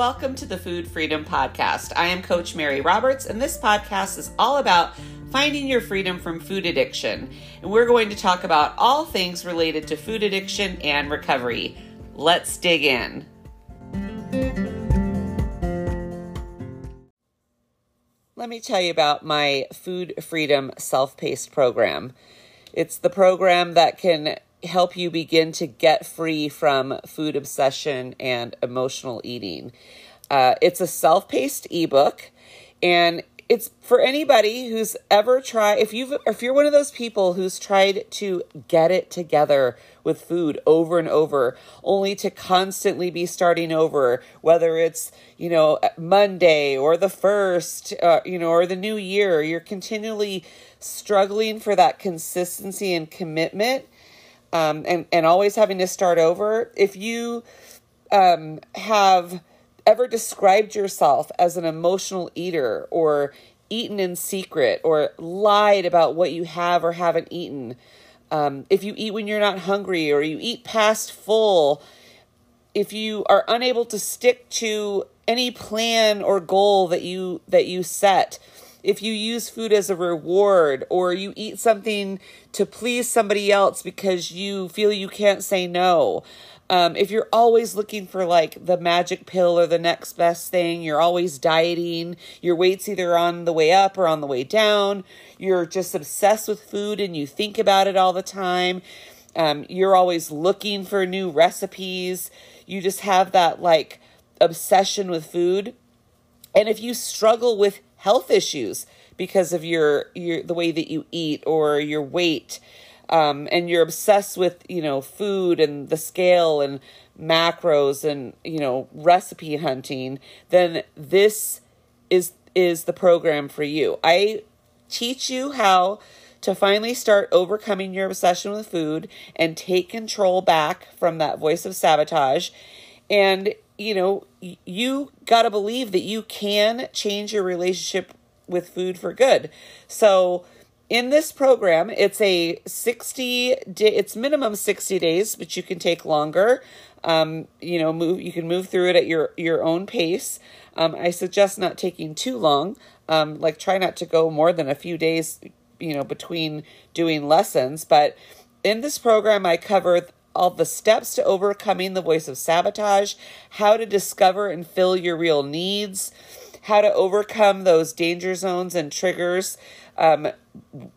Welcome to the Food Freedom Podcast. I am Coach Mary Roberts, and this podcast is all about finding your freedom from food addiction. And we're going to talk about all things related to food addiction and recovery. Let's dig in. Let me tell you about my Food Freedom Self Paced program. It's the program that can help you begin to get free from food obsession and emotional eating. Uh, it's a self paced ebook and it's for anybody who's ever tried if you've if you're one of those people who's tried to get it together with food over and over only to constantly be starting over whether it's you know monday or the first uh, you know or the new year you're continually struggling for that consistency and commitment um, and and always having to start over. If you um, have ever described yourself as an emotional eater or eaten in secret or lied about what you have or haven't eaten, um, if you eat when you're not hungry or you eat past full, if you are unable to stick to any plan or goal that you that you set, if you use food as a reward or you eat something to please somebody else because you feel you can't say no, um, if you're always looking for like the magic pill or the next best thing, you're always dieting, your weight's either on the way up or on the way down, you're just obsessed with food and you think about it all the time, um, you're always looking for new recipes, you just have that like obsession with food. And if you struggle with health issues because of your your the way that you eat or your weight, um, and you're obsessed with you know food and the scale and macros and you know recipe hunting then this is is the program for you. I teach you how to finally start overcoming your obsession with food and take control back from that voice of sabotage. And you know you got to believe that you can change your relationship with food for good so in this program, it's a 60 day, it's minimum 60 days, but you can take longer. Um, you know, move, you can move through it at your, your own pace. Um, I suggest not taking too long. Um, like try not to go more than a few days, you know, between doing lessons. But in this program, I cover all the steps to overcoming the voice of sabotage, how to discover and fill your real needs, how to overcome those danger zones and triggers um,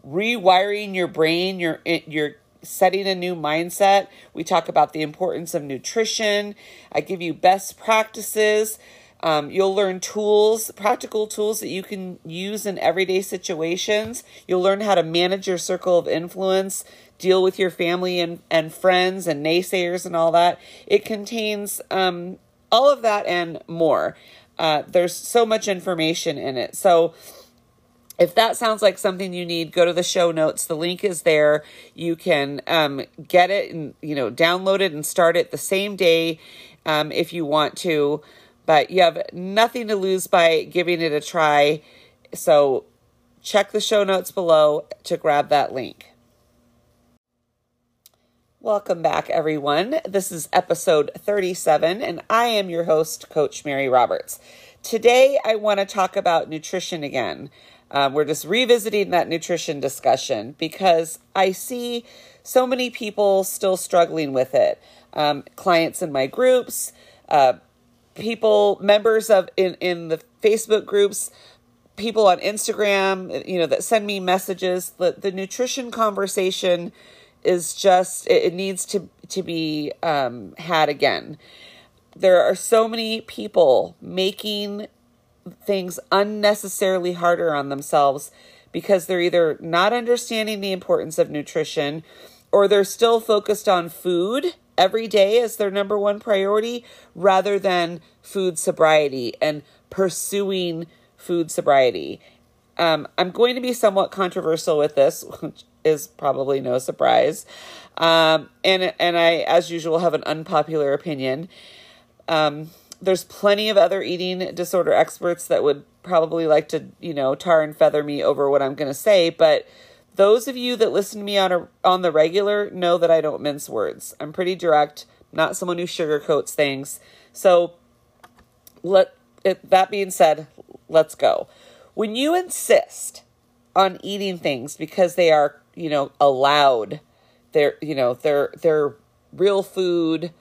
rewiring your brain, you're, you're setting a new mindset. We talk about the importance of nutrition. I give you best practices. Um, you'll learn tools, practical tools that you can use in everyday situations. You'll learn how to manage your circle of influence, deal with your family and, and friends and naysayers and all that. It contains um, all of that and more. Uh, there's so much information in it. So, if that sounds like something you need, go to the show notes. The link is there. You can um, get it and you know download it and start it the same day um, if you want to. But you have nothing to lose by giving it a try. So check the show notes below to grab that link. Welcome back, everyone. This is episode 37, and I am your host, Coach Mary Roberts. Today, I want to talk about nutrition again. Um, we're just revisiting that nutrition discussion because I see so many people still struggling with it. Um, clients in my groups, uh, people, members of in, in the Facebook groups, people on Instagram, you know, that send me messages. The, the nutrition conversation is just, it, it needs to, to be um, had again. There are so many people making things unnecessarily harder on themselves because they're either not understanding the importance of nutrition or they're still focused on food every day as their number one priority rather than food sobriety and pursuing food sobriety. Um, I'm going to be somewhat controversial with this, which is probably no surprise. Um, and and I, as usual, have an unpopular opinion. Um, there's plenty of other eating disorder experts that would probably like to, you know, tar and feather me over what I'm going to say, but those of you that listen to me on a on the regular know that I don't mince words. I'm pretty direct, not someone who sugarcoats things. So let it, that being said, let's go. When you insist on eating things because they are, you know, allowed, they're, you know, they're they're real food,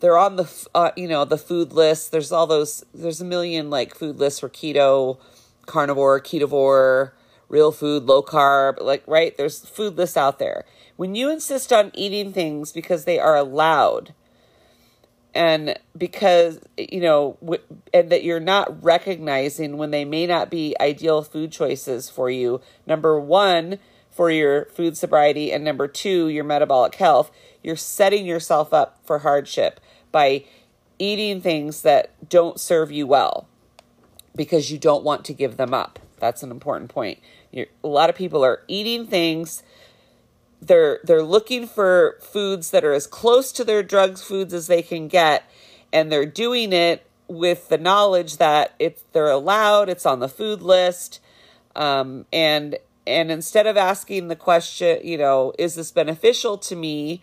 they're on the uh, you know the food list. There's all those. There's a million like food lists for keto, carnivore, ketovore, real food, low carb. Like right, there's food lists out there. When you insist on eating things because they are allowed, and because you know and that you're not recognizing when they may not be ideal food choices for you number 1 for your food sobriety and number 2 your metabolic health you're setting yourself up for hardship by eating things that don't serve you well because you don't want to give them up that's an important point. You're, a lot of people are eating things. They're they're looking for foods that are as close to their drugs foods as they can get and they're doing it with the knowledge that it's they're allowed it's on the food list. Um, and and instead of asking the question you know is this beneficial to me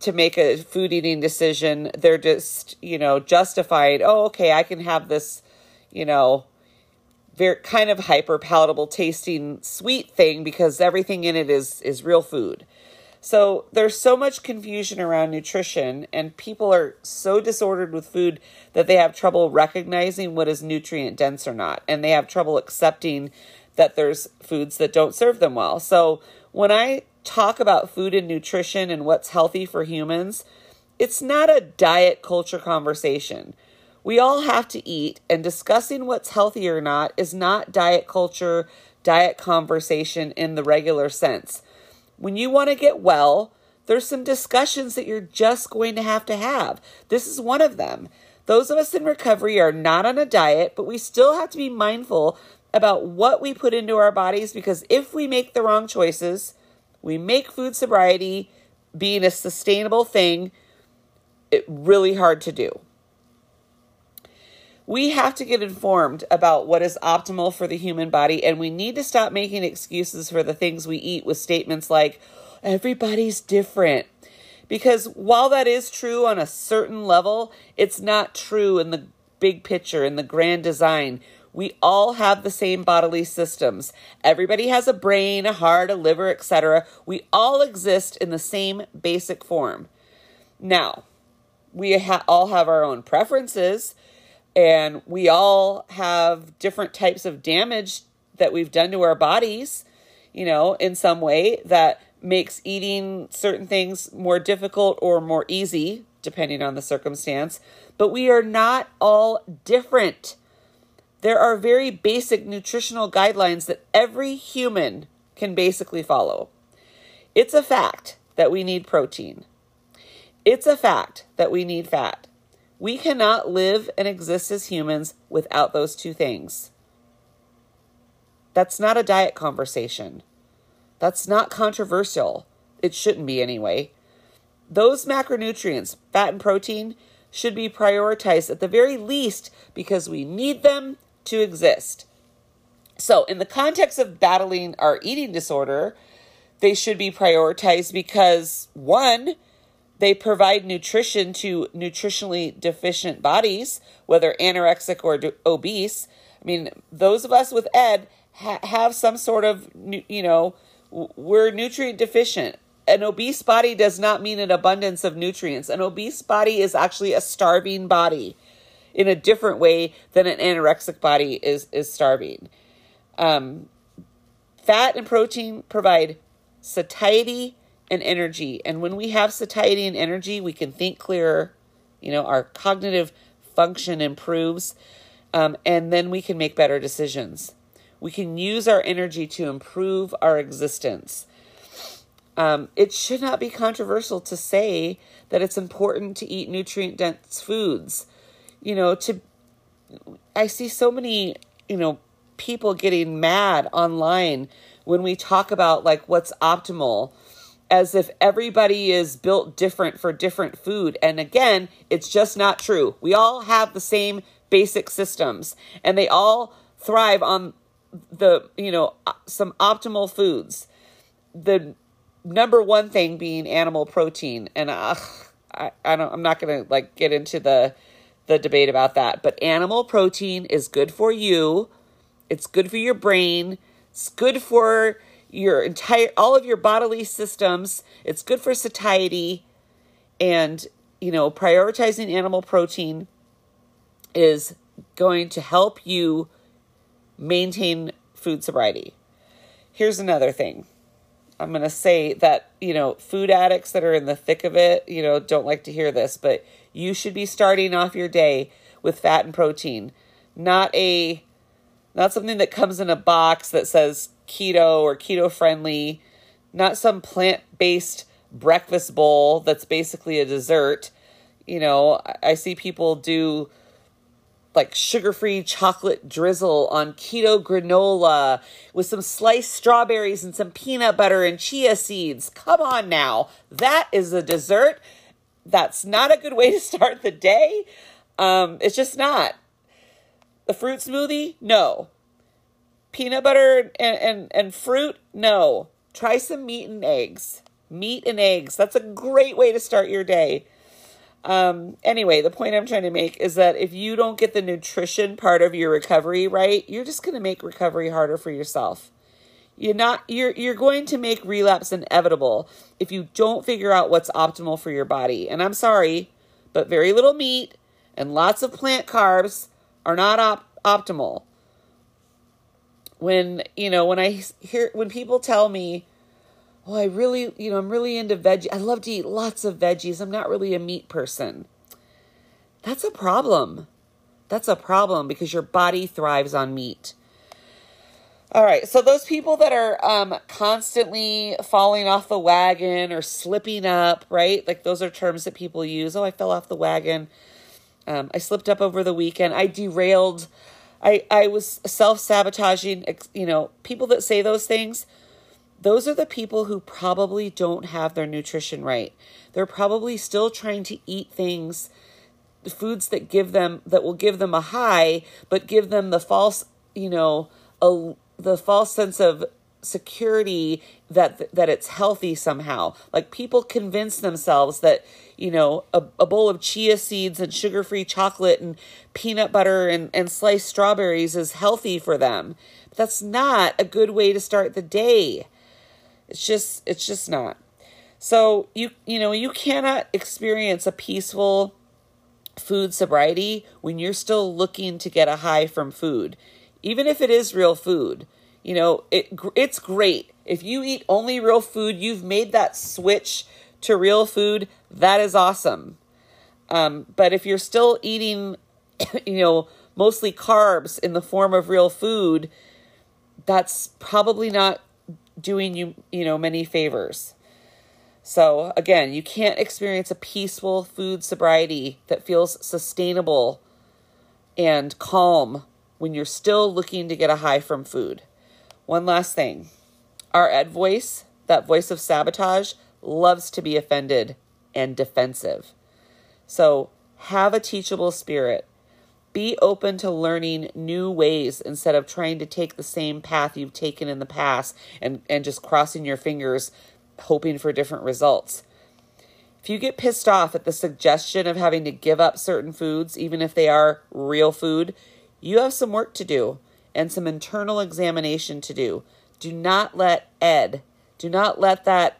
to make a food eating decision they're just you know justified oh okay i can have this you know very kind of hyper palatable tasting sweet thing because everything in it is is real food. So there's so much confusion around nutrition and people are so disordered with food that they have trouble recognizing what is nutrient dense or not and they have trouble accepting that there's foods that don't serve them well. So when I talk about food and nutrition and what's healthy for humans, it's not a diet culture conversation. We all have to eat, and discussing what's healthy or not is not diet culture, diet conversation in the regular sense. When you want to get well, there's some discussions that you're just going to have to have. This is one of them. Those of us in recovery are not on a diet, but we still have to be mindful about what we put into our bodies because if we make the wrong choices, we make food sobriety being a sustainable thing it really hard to do we have to get informed about what is optimal for the human body, and we need to stop making excuses for the things we eat with statements like, everybody's different. Because while that is true on a certain level, it's not true in the big picture, in the grand design. We all have the same bodily systems. Everybody has a brain, a heart, a liver, etc. We all exist in the same basic form. Now, we ha- all have our own preferences and we all have different types of damage that we've done to our bodies, you know, in some way that makes eating certain things more difficult or more easy, depending on the circumstance. But we are not all different. There are very basic nutritional guidelines that every human can basically follow. It's a fact that we need protein. It's a fact that we need fat. We cannot live and exist as humans without those two things. That's not a diet conversation. That's not controversial. It shouldn't be anyway. Those macronutrients, fat and protein, should be prioritized at the very least because we need them to exist. So, in the context of battling our eating disorder, they should be prioritized because one, they provide nutrition to nutritionally deficient bodies, whether anorexic or obese. I mean, those of us with ED ha- have some sort of, you know, we're nutrient deficient. An obese body does not mean an abundance of nutrients. An obese body is actually a starving body in a different way than an anorexic body is, is starving. Um, fat and protein provide satiety and energy. And when we have satiety and energy, we can think clearer. You know, our cognitive function improves, um, and then we can make better decisions. We can use our energy to improve our existence. Um, it should not be controversial to say that it's important to eat nutrient dense foods. You know, to I see so many, you know, people getting mad online when we talk about like what's optimal as if everybody is built different for different food. And again, it's just not true. We all have the same basic systems and they all thrive on the, you know, some optimal foods. The number one thing being animal protein. And I, I don't, I'm not going to like get into the, the debate about that. But animal protein is good for you. It's good for your brain. It's good for your entire all of your bodily systems. It's good for satiety and you know, prioritizing animal protein is going to help you maintain food sobriety. Here's another thing. I'm going to say that, you know, food addicts that are in the thick of it, you know, don't like to hear this, but you should be starting off your day with fat and protein, not a not something that comes in a box that says keto or keto friendly, not some plant-based breakfast bowl that's basically a dessert. You know, I see people do like sugar free chocolate drizzle on keto granola with some sliced strawberries and some peanut butter and chia seeds. Come on now. That is a dessert. That's not a good way to start the day. Um, it's just not. The fruit smoothie? No. Peanut butter and, and, and fruit? No. Try some meat and eggs. Meat and eggs. That's a great way to start your day. Um, anyway, the point I'm trying to make is that if you don't get the nutrition part of your recovery right, you're just going to make recovery harder for yourself. You're not you're you're going to make relapse inevitable if you don't figure out what's optimal for your body. And I'm sorry, but very little meat and lots of plant carbs are not op- optimal. When, you know, when I hear when people tell me oh, I really, you know, I'm really into veggie. I love to eat lots of veggies. I'm not really a meat person. That's a problem. That's a problem because your body thrives on meat. All right, so those people that are um, constantly falling off the wagon or slipping up, right? Like those are terms that people use. Oh, I fell off the wagon. Um, I slipped up over the weekend. I derailed. I I was self sabotaging. You know, people that say those things those are the people who probably don't have their nutrition right. They're probably still trying to eat things, the foods that give them, that will give them a high, but give them the false, you know, a, the false sense of security that that it's healthy somehow. Like people convince themselves that you know a, a bowl of chia seeds and sugar free chocolate and peanut butter and, and sliced strawberries is healthy for them. But that's not a good way to start the day. It's just it's just not. So you you know, you cannot experience a peaceful food sobriety when you're still looking to get a high from food. Even if it is real food. You know, it it's great. If you eat only real food, you've made that switch to real food. That is awesome. Um, but if you're still eating, you know, mostly carbs in the form of real food, that's probably not doing you, you know, many favors. So, again, you can't experience a peaceful food sobriety that feels sustainable and calm when you're still looking to get a high from food. One last thing our ed voice, that voice of sabotage, loves to be offended and defensive. So, have a teachable spirit. Be open to learning new ways instead of trying to take the same path you've taken in the past and, and just crossing your fingers, hoping for different results. If you get pissed off at the suggestion of having to give up certain foods, even if they are real food, you have some work to do and some internal examination to do. Do not let Ed, do not let that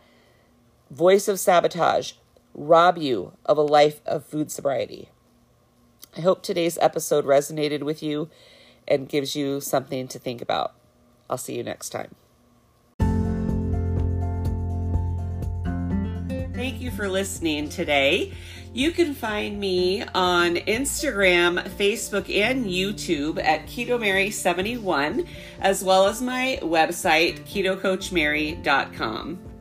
voice of sabotage rob you of a life of food sobriety. I hope today's episode resonated with you and gives you something to think about. I'll see you next time. Thank you for listening today. You can find me on Instagram, Facebook, and YouTube at Keto Mary 71 as well as my website, ketocoachmary.com.